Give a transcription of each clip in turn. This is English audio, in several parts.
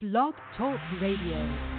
Blog Talk Radio.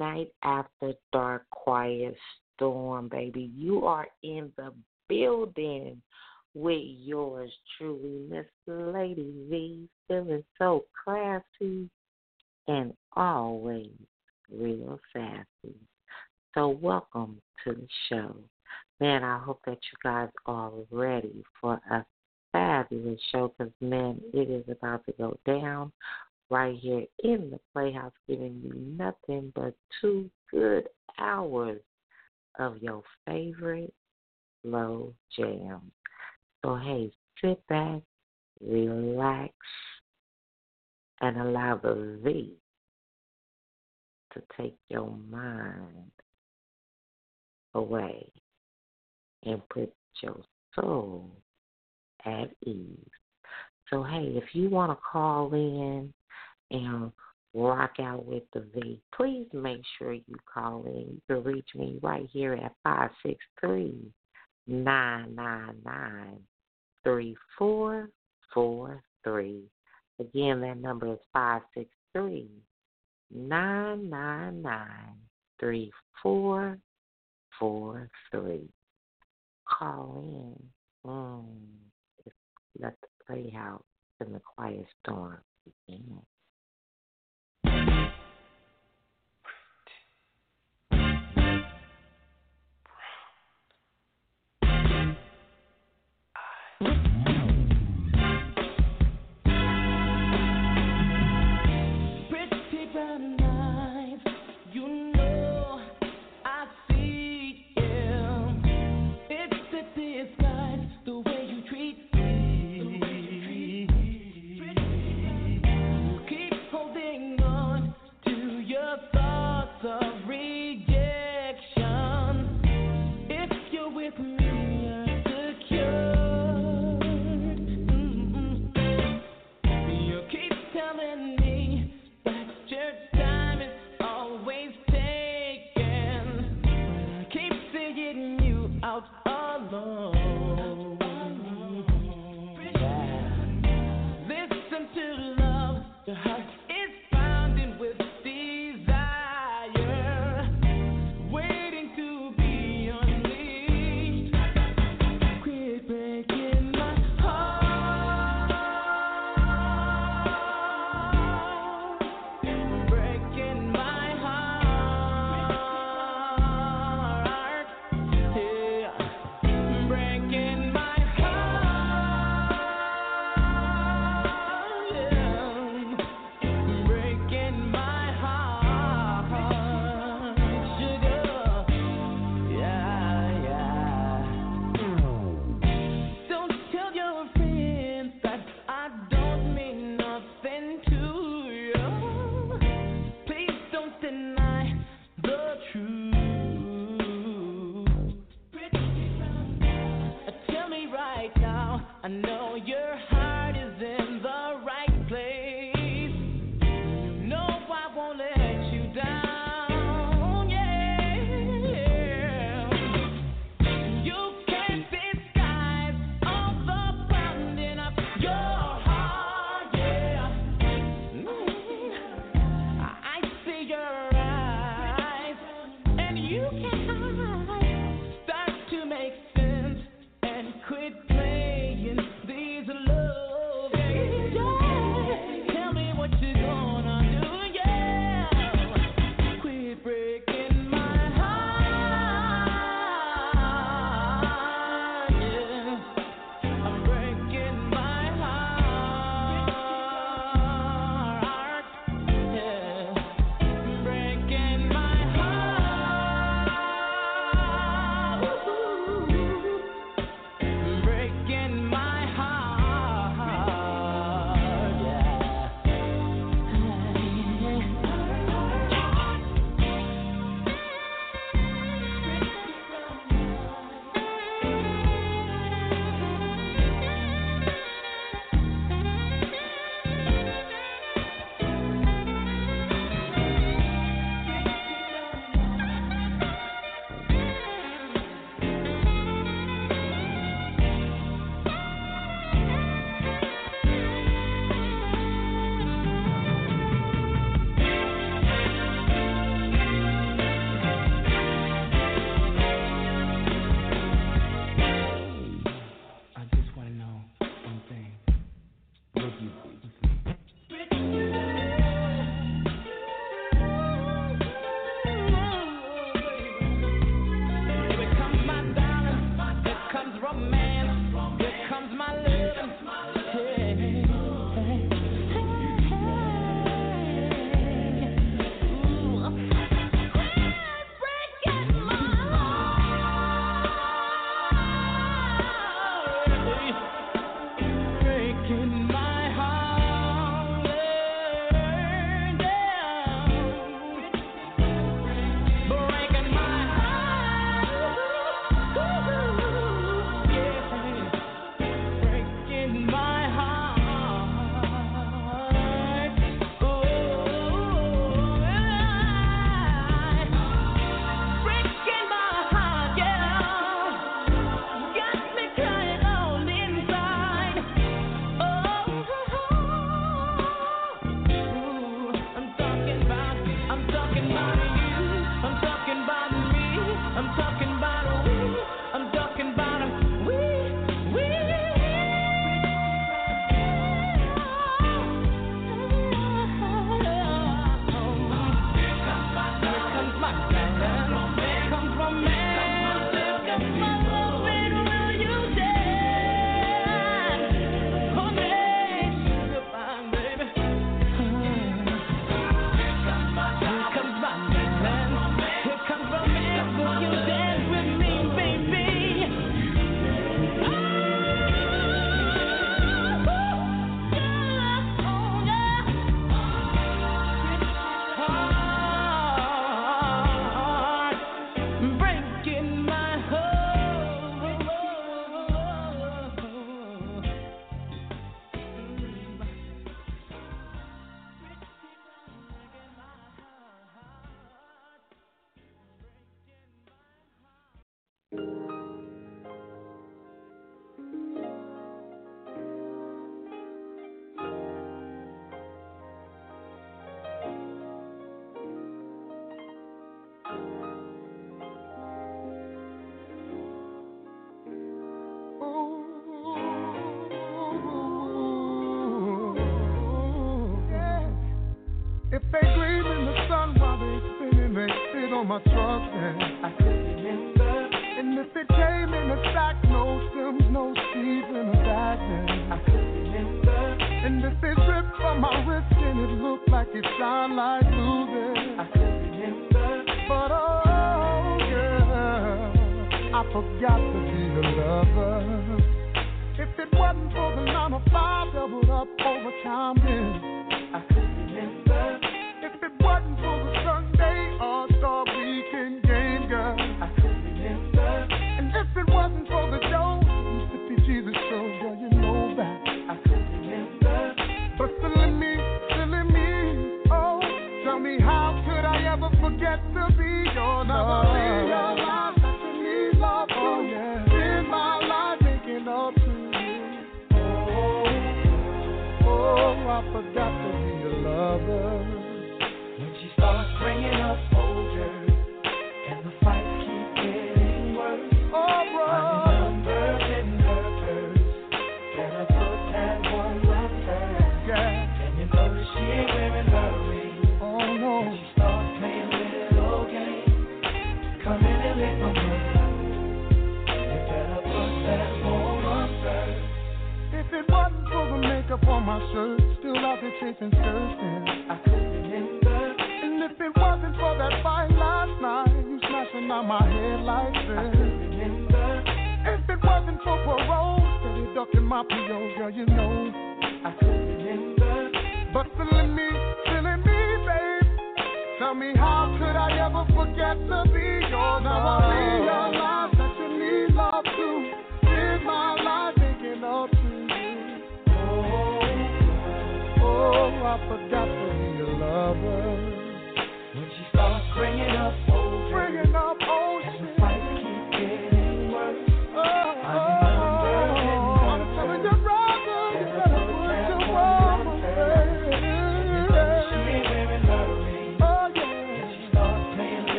Night after dark quiet storm, baby. You are in the building with yours truly, Miss Lady V, feeling so classy and always real sassy. So, welcome to the show. Man, I hope that you guys are ready for a fabulous show because, man, it is about to go down right here in the Playhouse, giving you nothing but two good hours of your favorite slow jam. So, hey, sit back, relax, and allow the V to take your mind away and put your soul at ease. So, hey, if you want to call in and rock out with the V, please make sure you call in. You can reach me right here at 563 999 3443. Again, that number is 563 999 3443. Call in. Mm. Let the playhouse and the quiet storm begin. Thank you.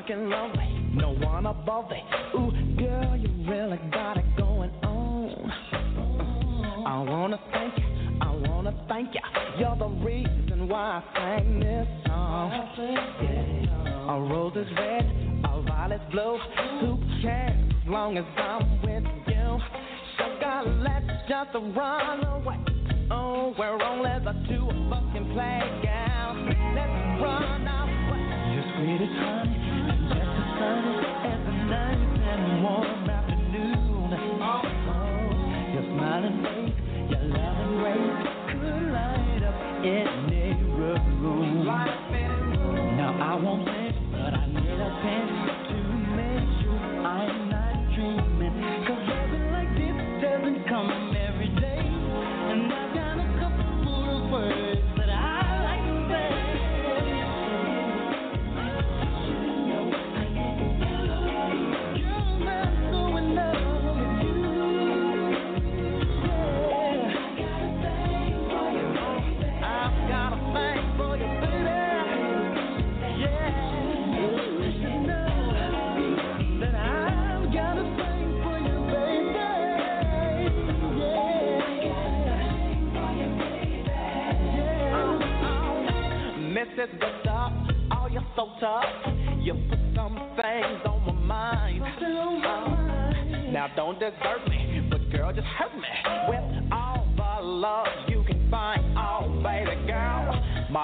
rock and roll. No one above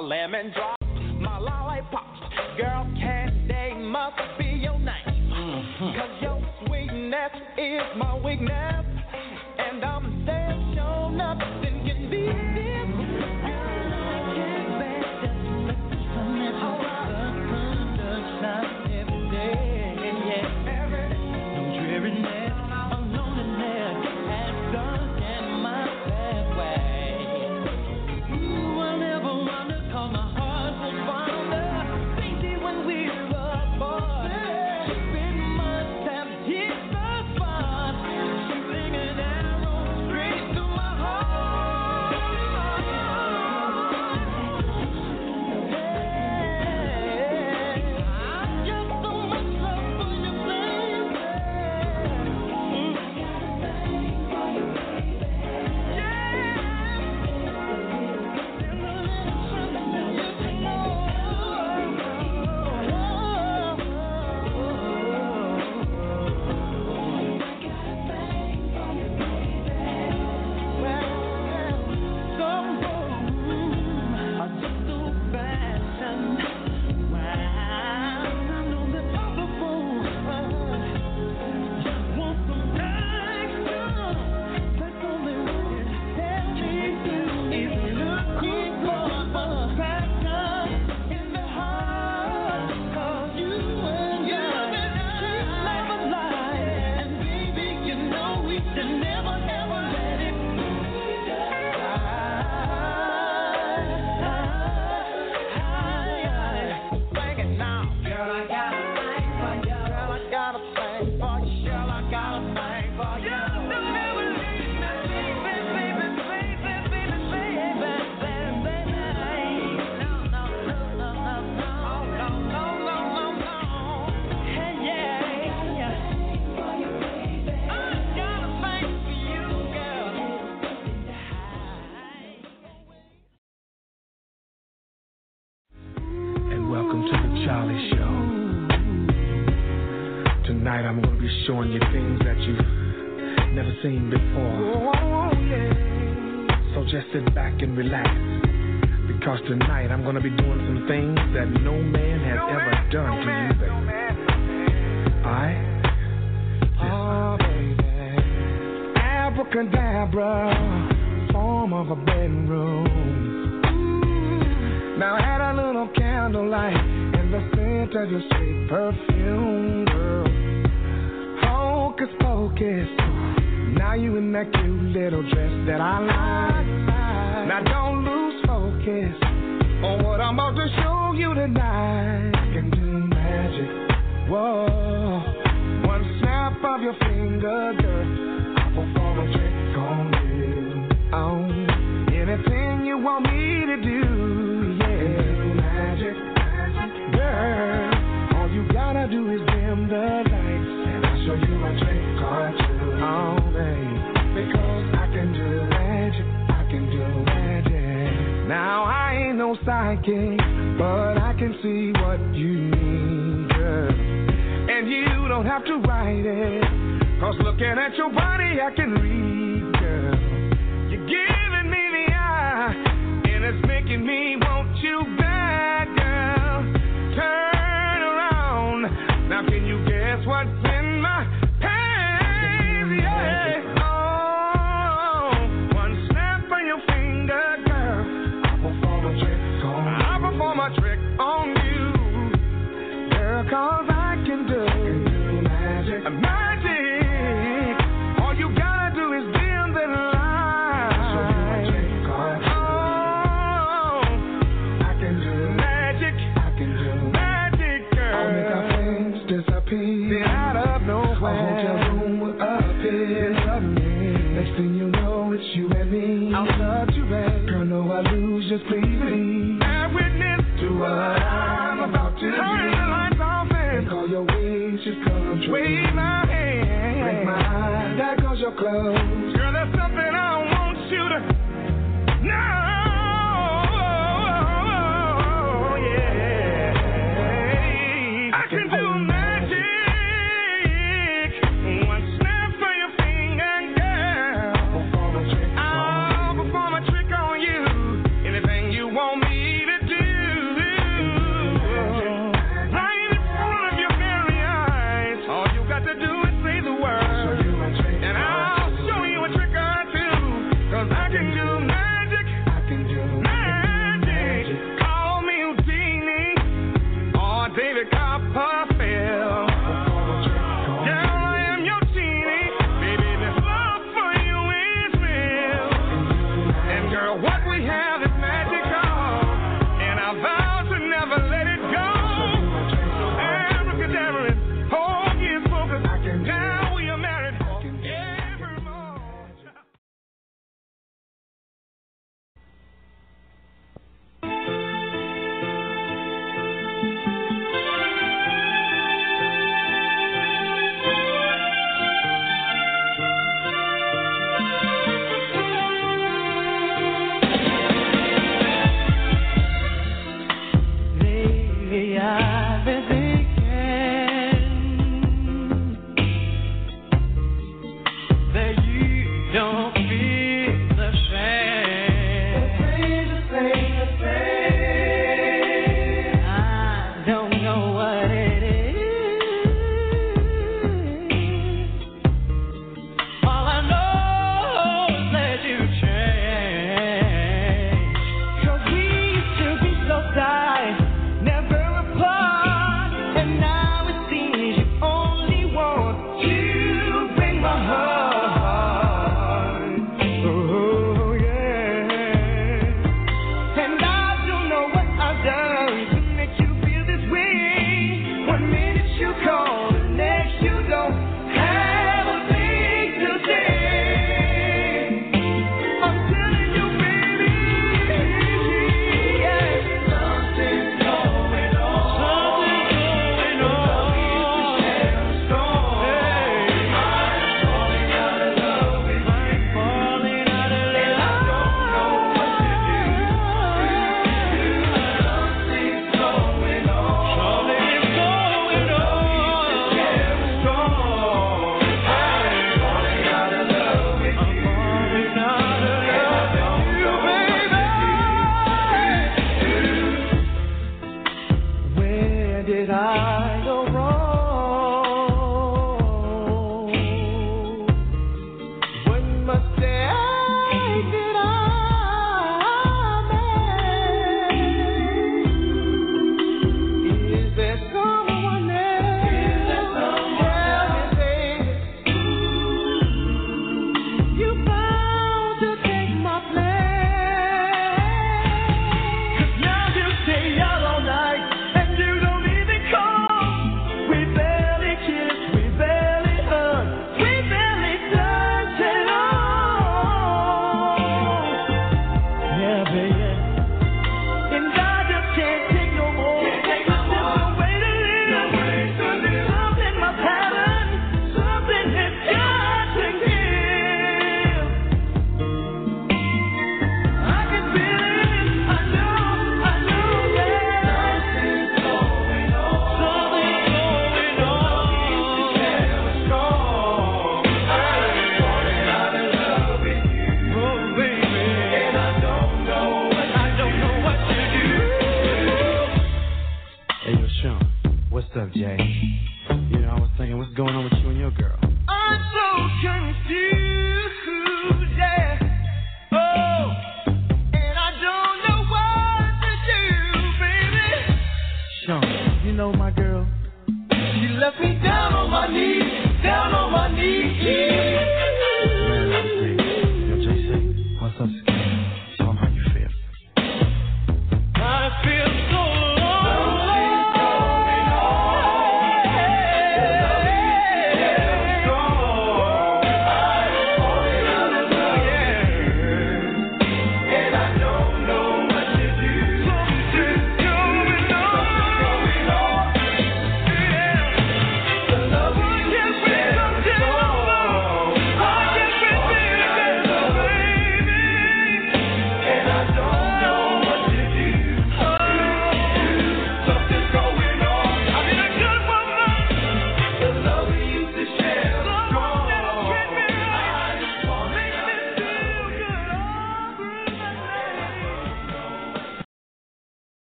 lemon drops, my lollipop. Girl, can't must be your name? Mm-hmm. Cause your sweetness is my weakness.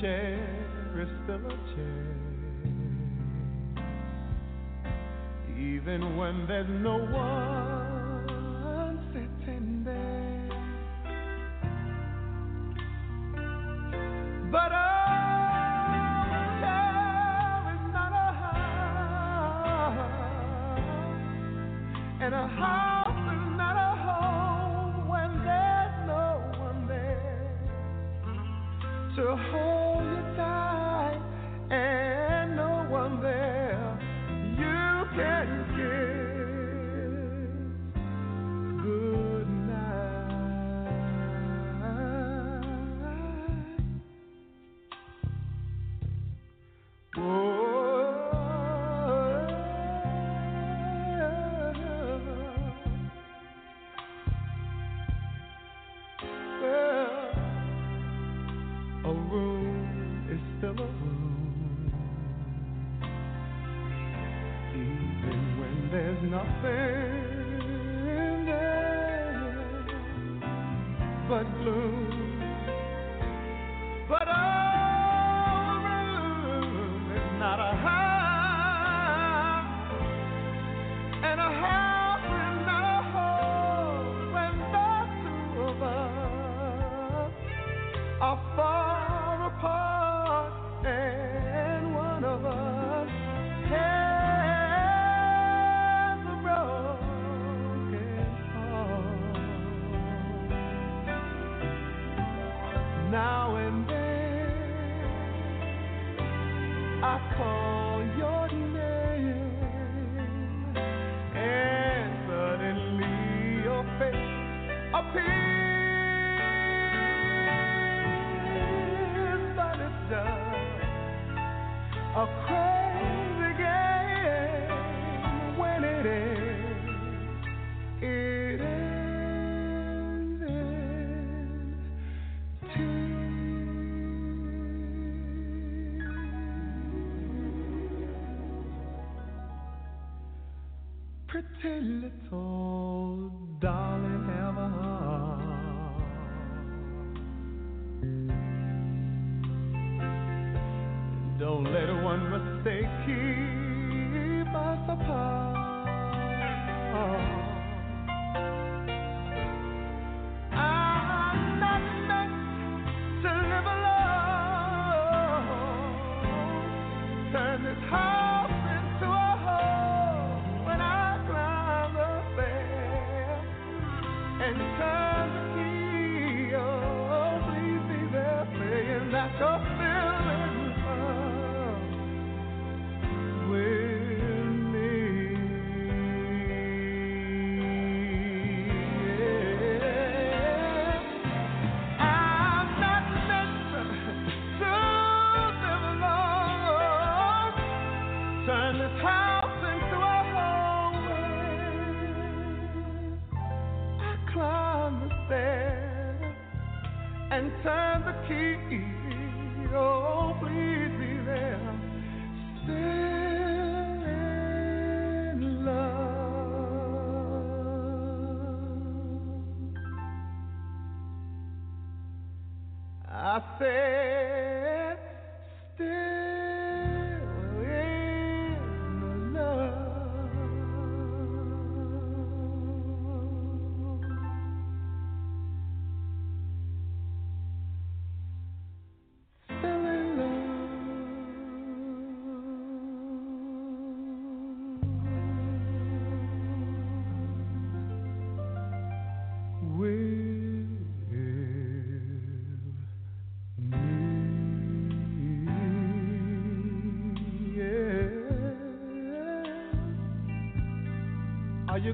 chair is still a chair. Even when there's no one sitting there. But oh, I and a heart.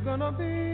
Gonna be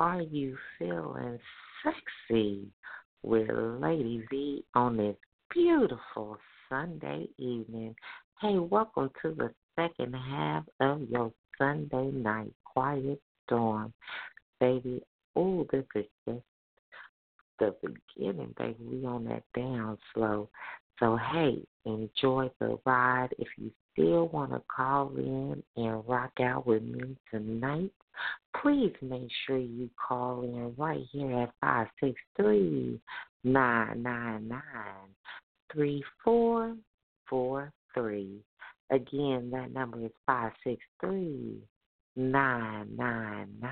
Are You Feeling Sexy with Lady V on this beautiful Sunday evening. Hey, welcome to the second half of your Sunday night quiet storm. Baby, oh, this is just the beginning, baby. We on that down slow. So hey, enjoy the ride. If you still want to call in and rock out with me tonight, please make sure you call in right here at 563 999 3443. Again, that number is 563 999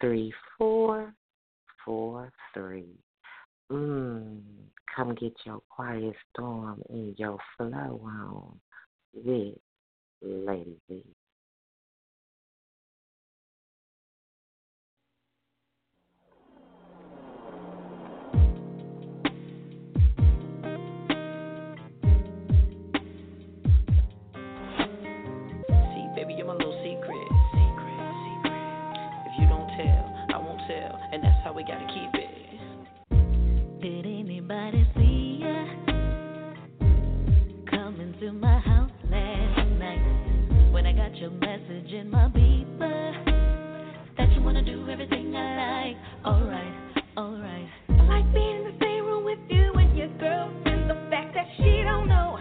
3443. Mm, come get your quiet storm and your flow on with Lady to my house last night when I got your message in my beeper that you wanna do everything I like. Alright, alright. I like being in the same room with you and your girlfriend. The fact that she don't know.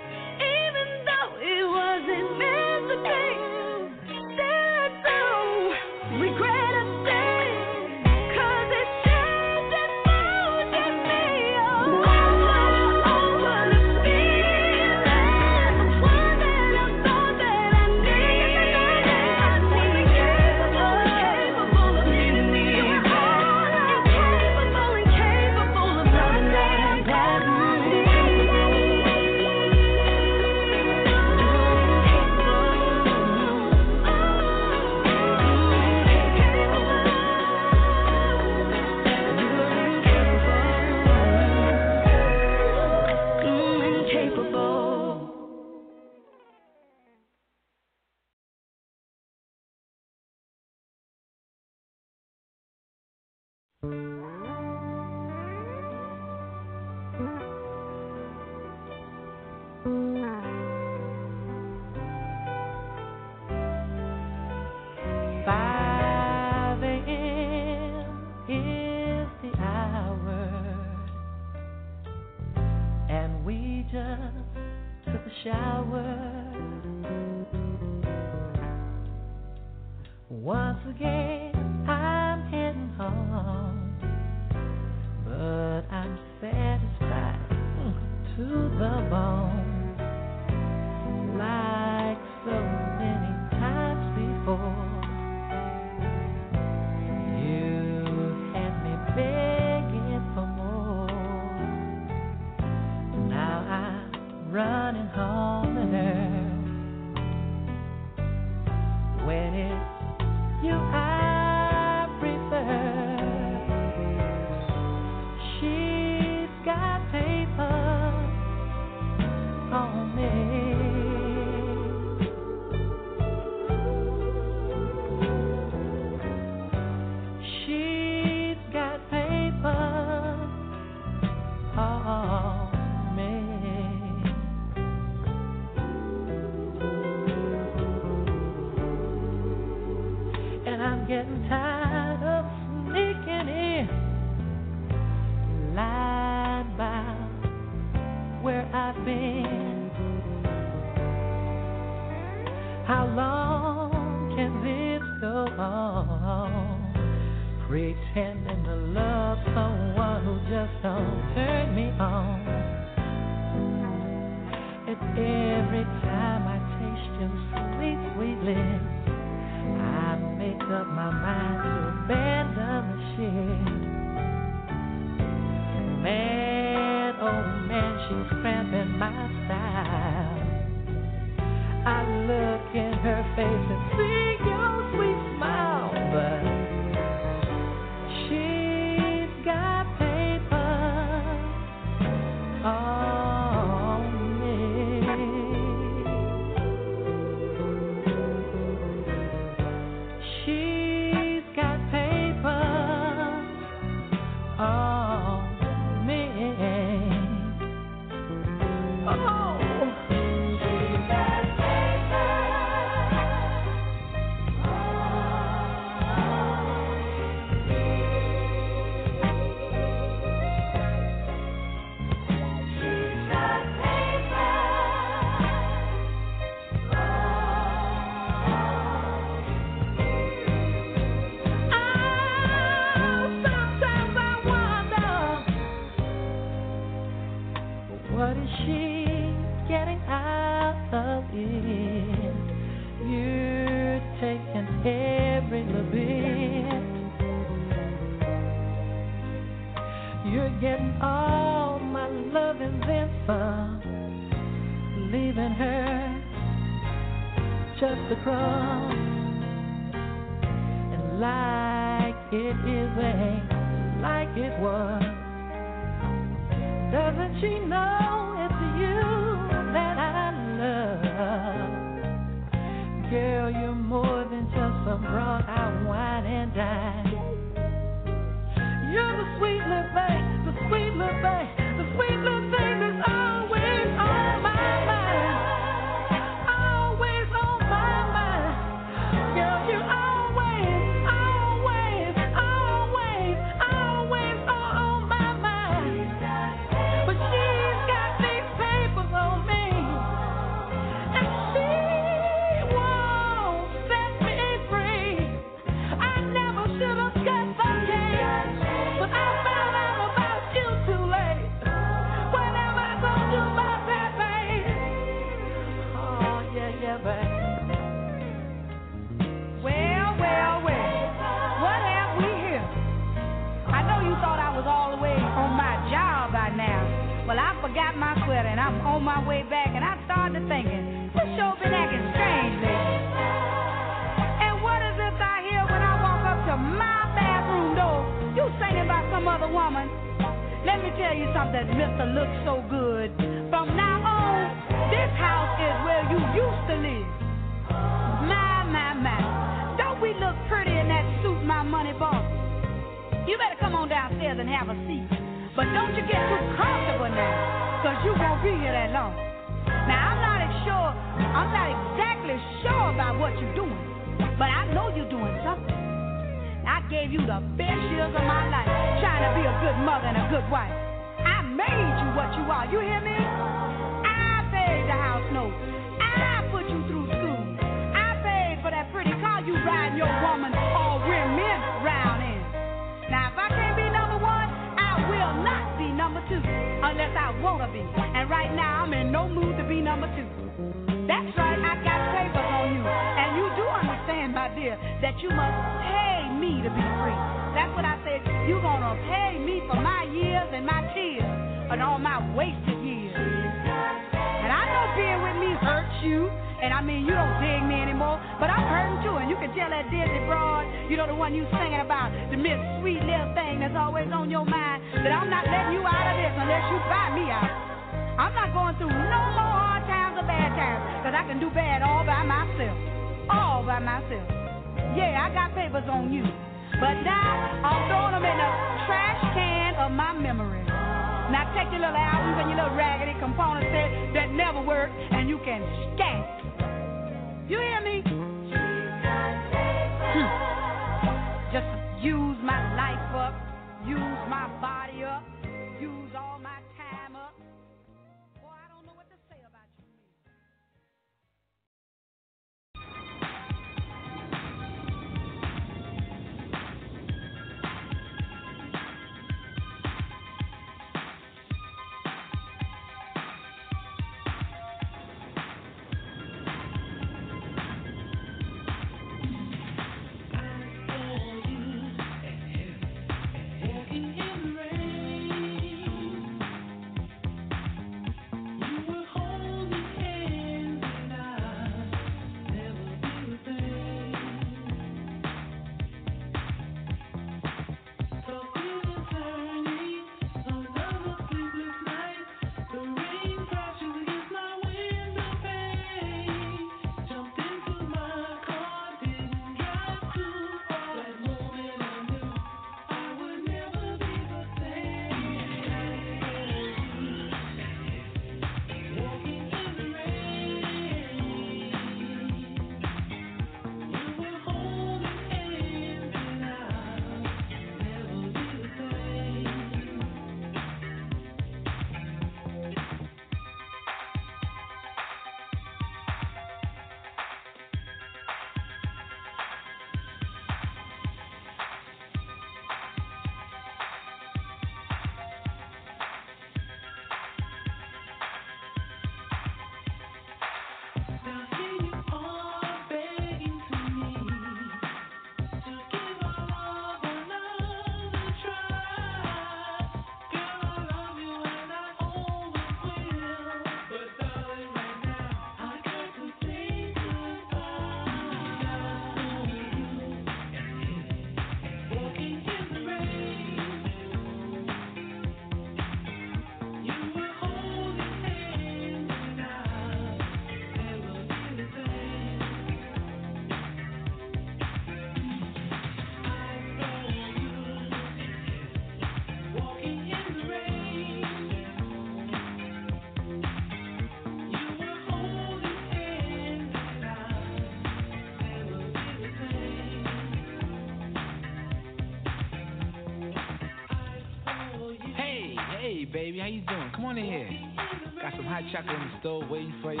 The waiting for you.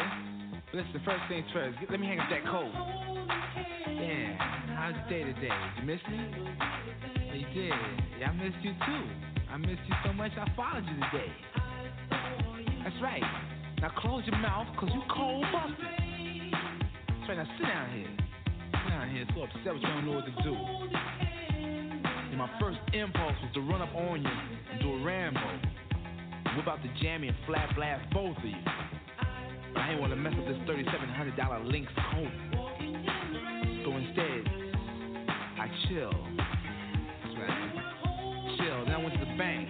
But Listen, first things first, let me hang up that coat. Yeah, how's your day today? Did you miss me? Yeah, you did. Yeah, I missed you too. I missed you so much I followed you today. That's right. Now close your mouth, cause you cold busted. That's right, now sit down here. Sit down here, so upset with you don't know what to do. And my first impulse was to run up on you and do a Rambo. Whip out the jammy and flat blast both of you. I ain't want to mess up this $3,700 Lynx coat. So instead, I chill. Chill. Then I went to the bank,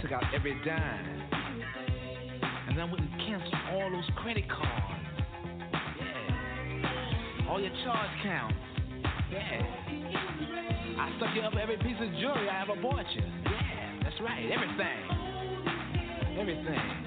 took out every dime. And then I went and canceled all those credit cards. Yeah. All your charge counts. Yeah. I stuck you up every piece of jewelry I ever bought you. Yeah, that's right. Everything. Everything.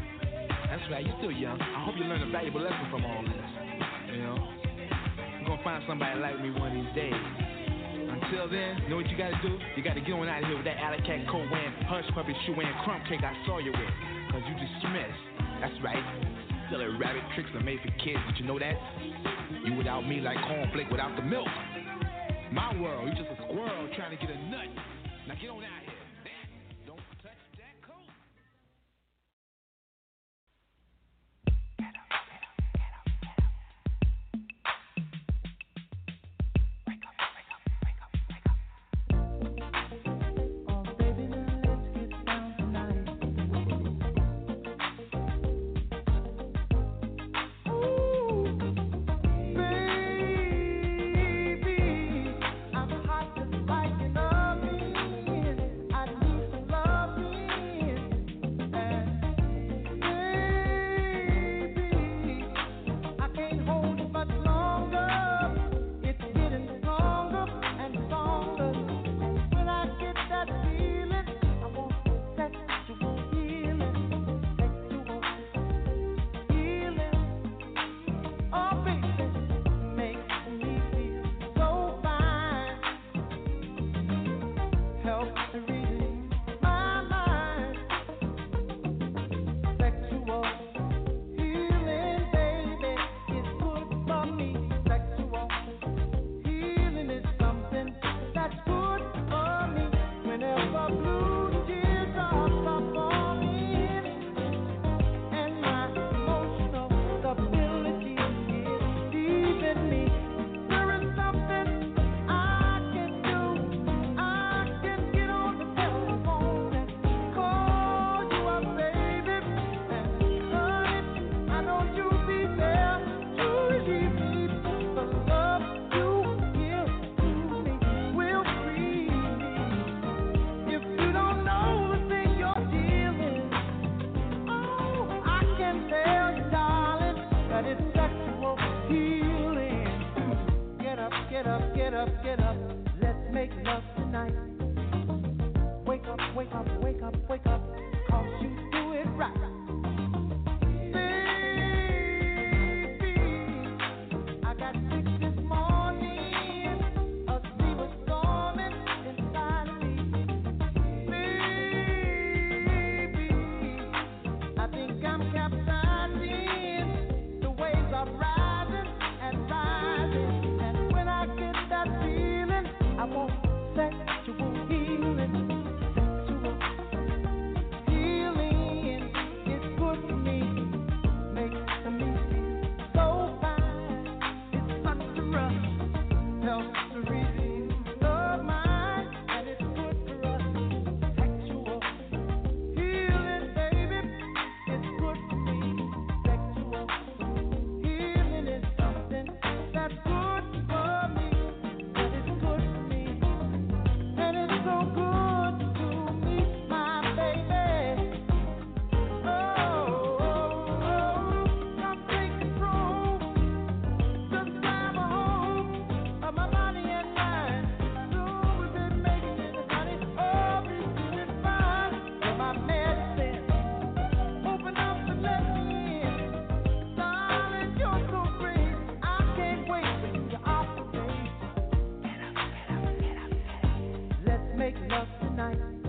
That's right, you're still young. I hope you learn a valuable lesson from all this. You know? You're gonna find somebody like me one of these days. Until then, you know what you gotta do? You gotta get on out of here with that alley cat coat wearing, hush puppy shoe wearing, crumb cake I saw you with. Cause you dismissed. That's right. Still rabbit Trix are made for kids, did you know that? You without me like cornflake without the milk. My world, you just a squirrel trying to get a nut. Now get on out here. night.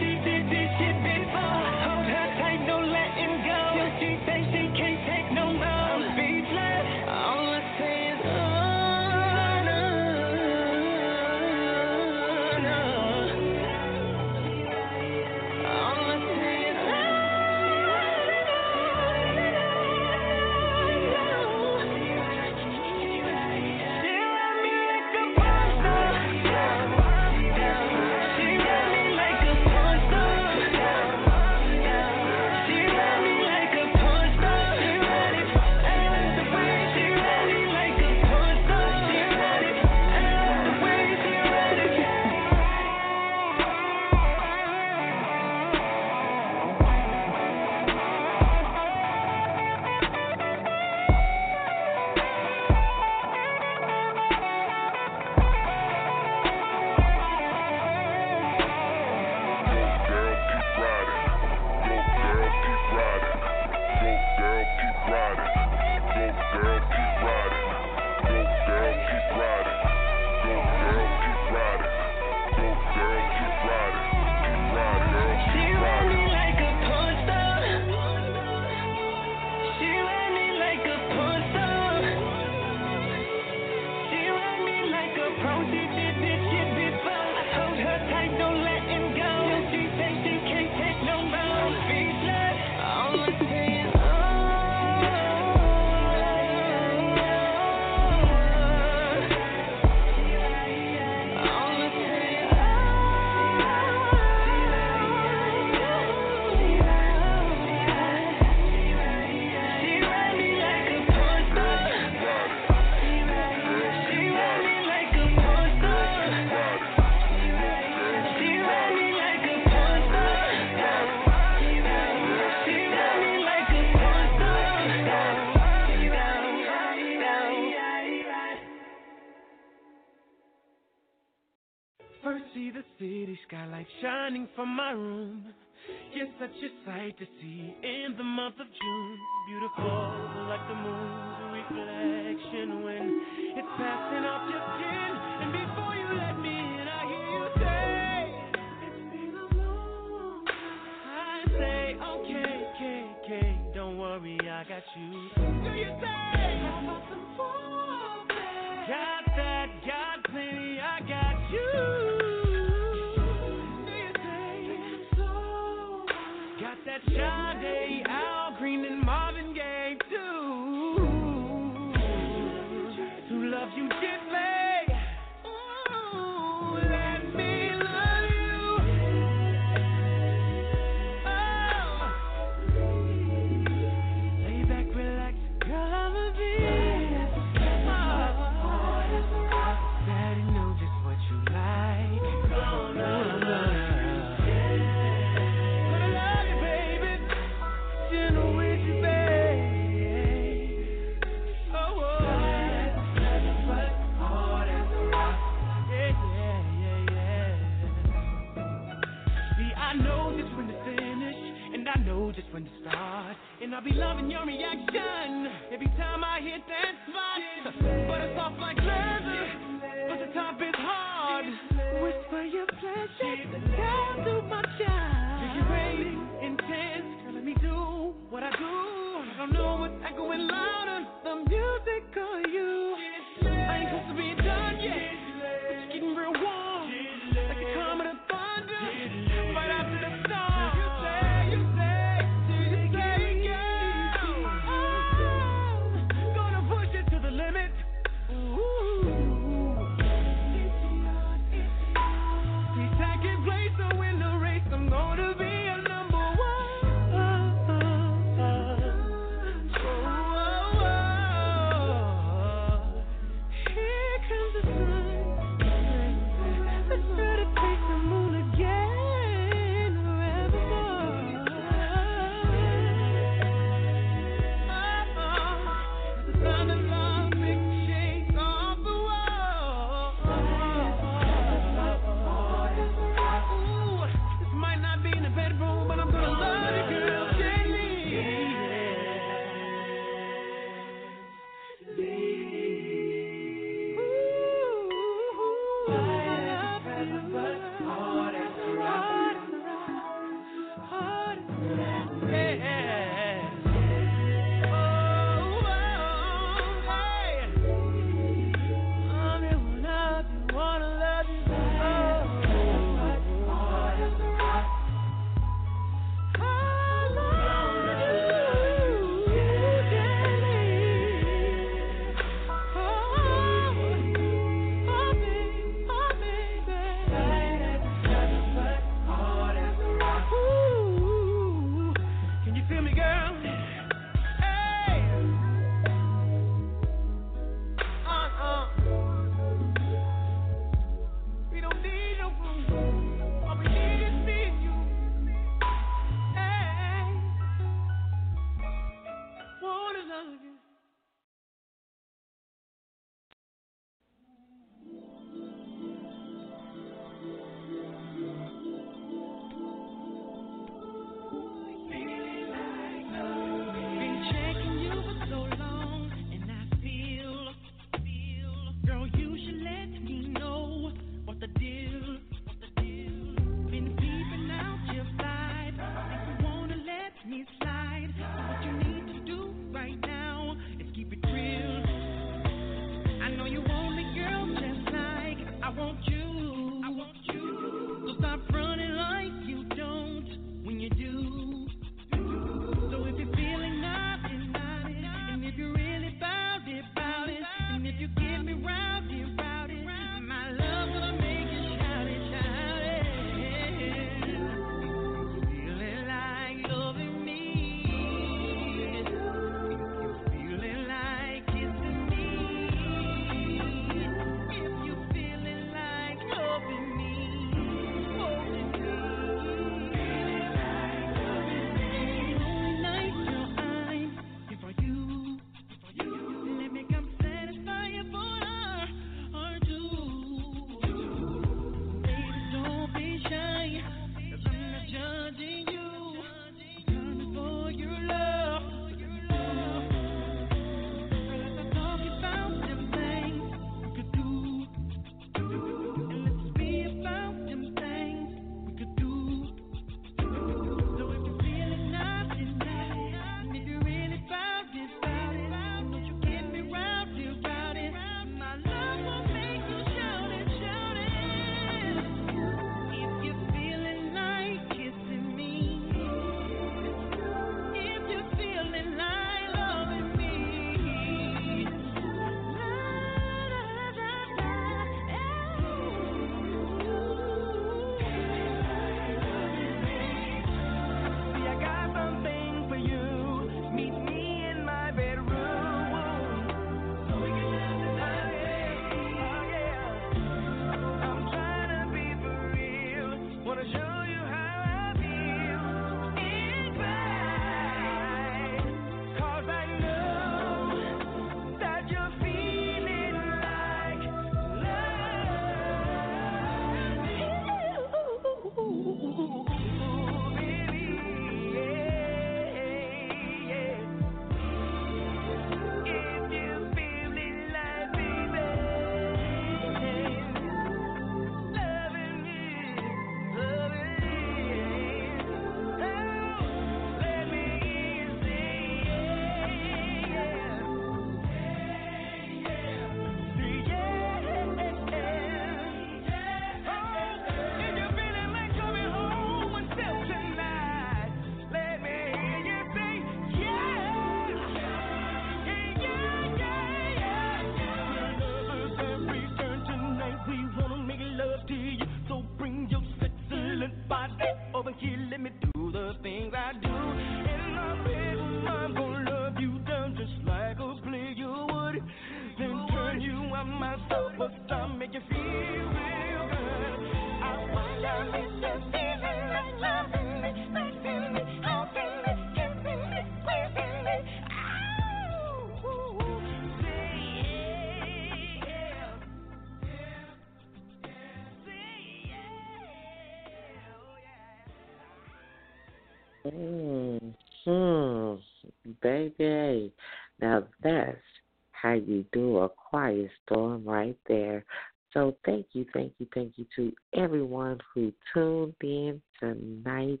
To everyone who tuned in tonight,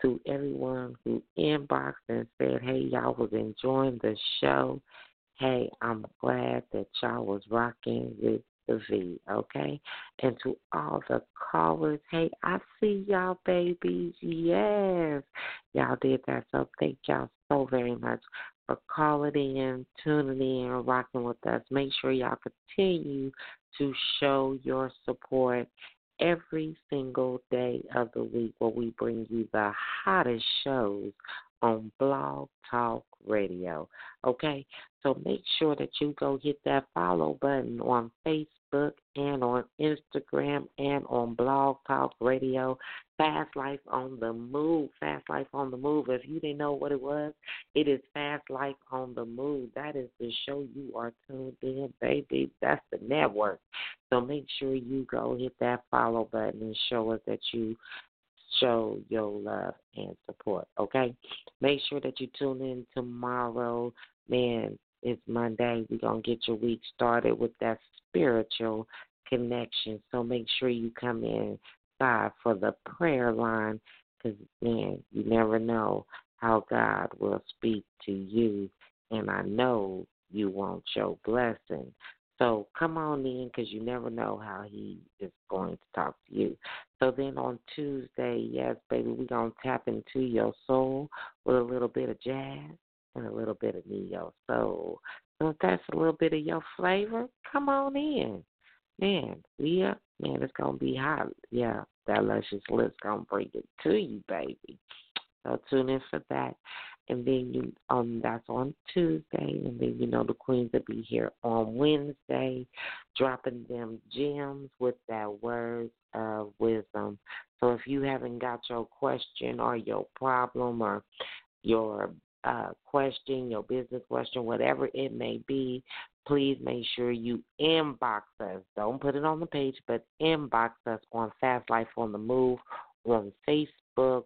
to everyone who inboxed and said, hey, y'all was enjoying the show. Hey, I'm glad that y'all was rocking with the V, okay? And to all the callers, hey, I see y'all, babies. Yes, y'all did that. So thank y'all so very much for calling in, tuning in, rocking with us. Make sure y'all continue to show your support every single day of the week where we bring you the hottest shows on Blog Talk Radio. Okay? So make sure that you go hit that follow button on Facebook and on Instagram and on Blog Talk Radio. Fast Life on the Move. Fast Life on the Move. If you didn't know what it was, it is Fast Life on the Move. That is the show you are tuned in, baby. That's the network. So make sure you go hit that follow button and show us that you show your love and support. Okay? Make sure that you tune in tomorrow. Man, it's Monday. We're going to get your week started with that spiritual connection. So make sure you come in God for the prayer line because, man, you never know how God will speak to you. And I know you want your blessing. So come on in because you never know how he is going to talk to you. So then on Tuesday, yes, baby, we're going to tap into your soul with a little bit of jazz and a little bit of neo soul. So if that's a little bit of your flavor, come on in. Man, we up. Man, it's to be hot. Yeah, that luscious lip's to bring it to you, baby. So tune in for that and then you um that's on Tuesday, and then you know the queens will be here on Wednesday, dropping them gems with that word of wisdom. So if you haven't got your question or your problem or your uh, question, your business question, whatever it may be, please make sure you inbox us. Don't put it on the page, but inbox us on Fast Life on the Move on Facebook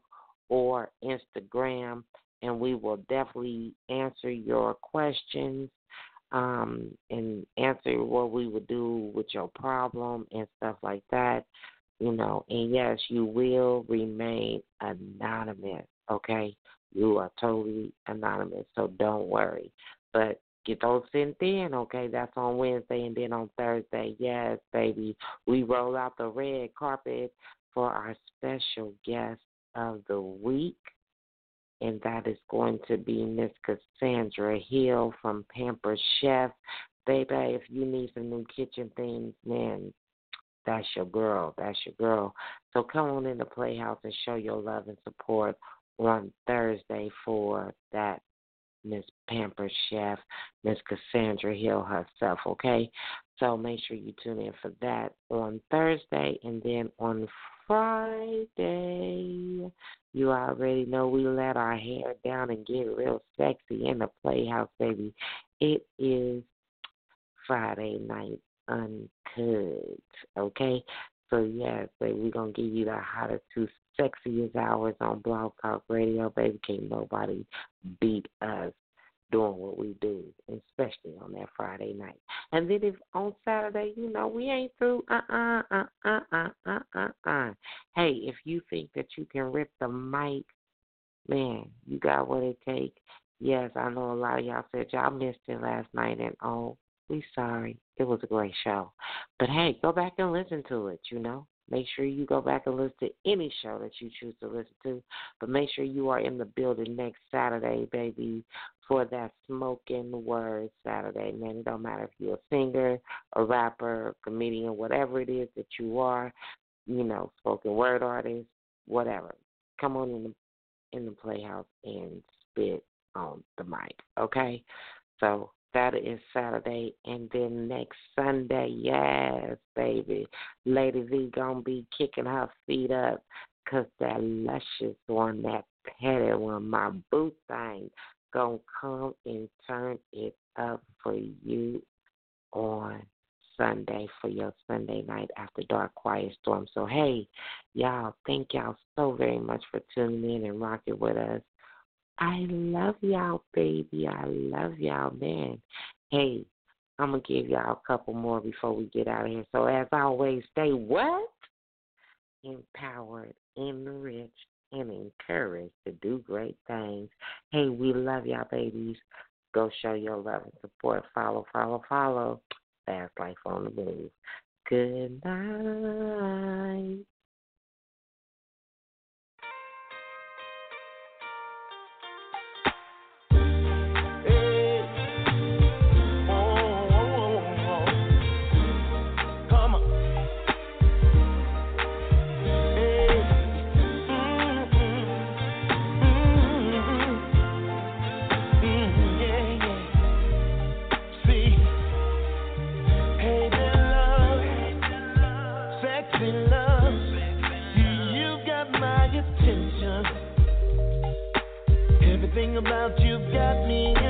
or Instagram and we will definitely answer your questions um, and answer what we would do with your problem and stuff like that. You know, and yes, you will remain anonymous, okay? You are totally anonymous, so don't worry. But get those sent in, okay? That's on Wednesday and then on Thursday, yes, baby, we roll out the red carpet for our special guest of the week and that is going to be Miss Cassandra Hill from Pamper Chef. Baby, if you need some new kitchen things, man, that's your girl. That's your girl. So come on in the Playhouse and show your love and support on Thursday for that Miss Pamper Chef, Miss Cassandra Hill herself, okay? So make sure you tune in for that on Thursday and then on Friday you already know we let our hair down and get real sexy in the playhouse, baby. It is Friday night uncut, okay? So yes, baby, we're gonna give you the hottest two Sexiest hours on Blog Talk Radio. Baby, can't nobody beat us doing what we do, especially on that Friday night. And then if on Saturday, you know, we ain't through. Uh, uh uh uh uh uh uh uh. Hey, if you think that you can rip the mic, man, you got what it takes. Yes, I know a lot of y'all said y'all missed it last night, and oh, we sorry. It was a great show, but hey, go back and listen to it. You know, Make sure you go back and listen to any show that you choose to listen to. But make sure you are in the building next Saturday, baby, for that Smoking Word Saturday. Man, it don't matter if you're a singer, a rapper, a comedian, whatever it is that you are, you know, spoken word artist, whatever. Come on in the in the playhouse and spit on the mic. Okay? So Saturday and Saturday, and then next Sunday, yes, baby, Lady V gonna be kicking her feet up, cause that luscious one, that petty one, my boo thing, gonna come and turn it up for you on Sunday for your Sunday night after dark quiet storm. So hey, y'all, thank y'all so very much for tuning in and rocking with us. I love y'all, baby. I love y'all, man. Hey, I'm going to give y'all a couple more before we get out of here. So, as always, stay what? Empowered, enriched, and encouraged to do great things. Hey, we love y'all, babies. Go show your love and support. Follow, follow, follow. Fast Life on the Move. Good night. about you got me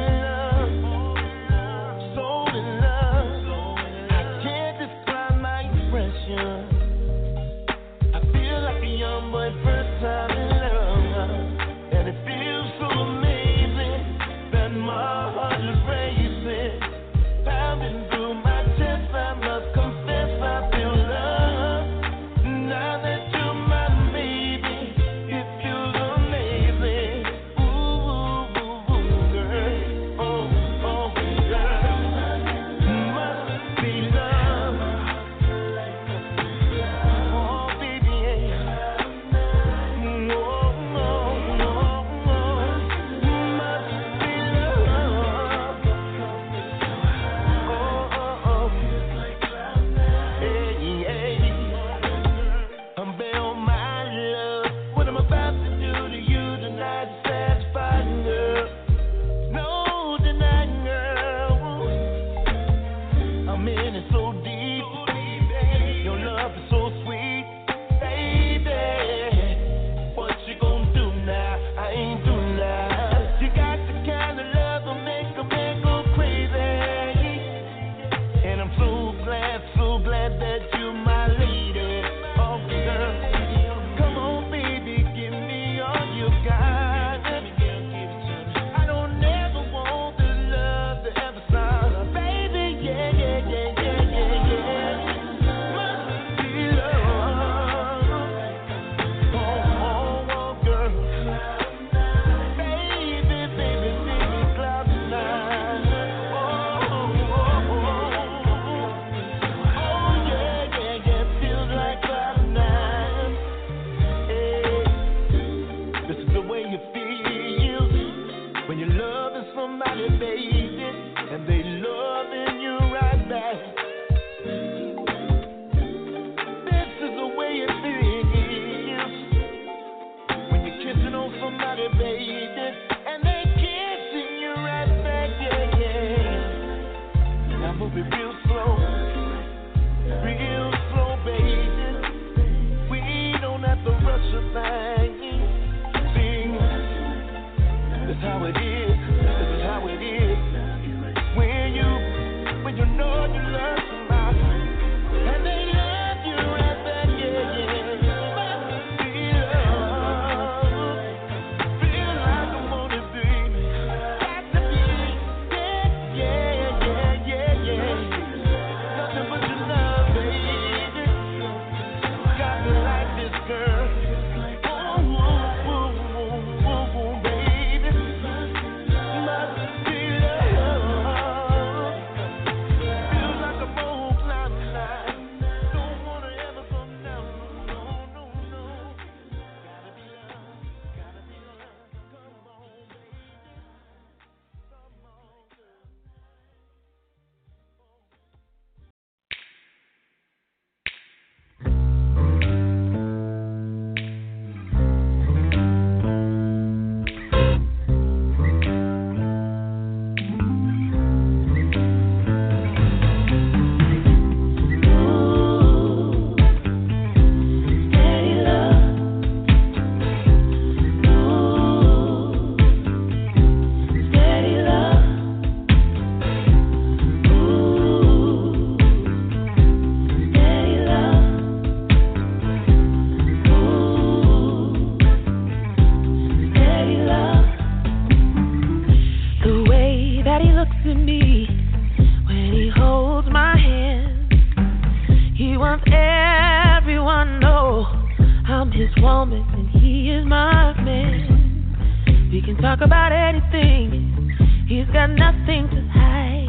his woman and he is my man. We can talk about anything, he's got nothing to hide.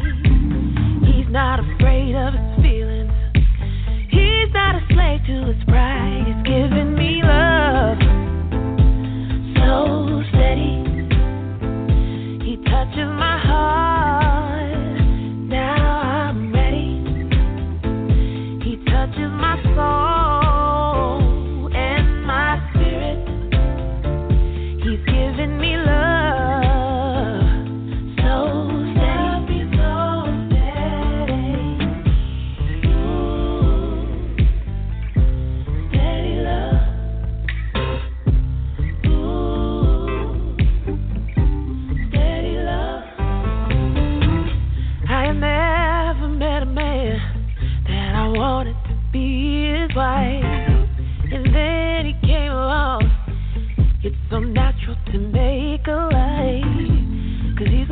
He's not afraid of his feelings, he's not a slave to his pride. He's giving me love so steady, he touches my heart.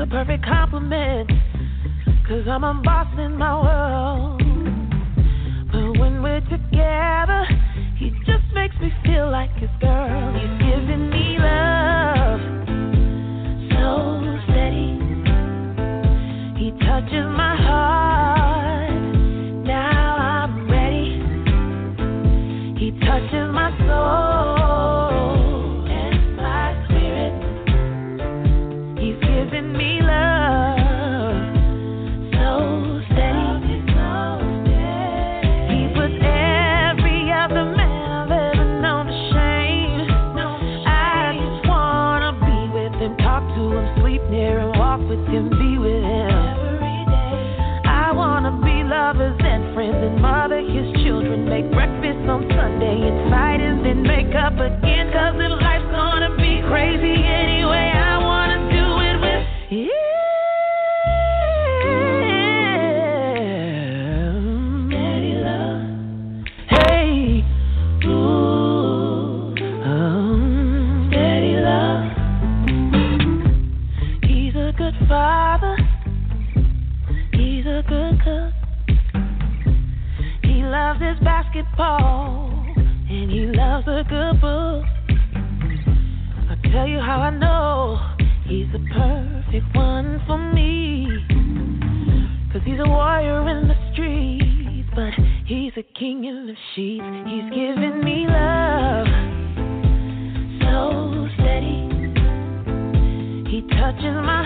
a perfect compliment. Cause I'm a boss in my world. But when we're together, the king in the sheets. He's giving me love so steady. He touches my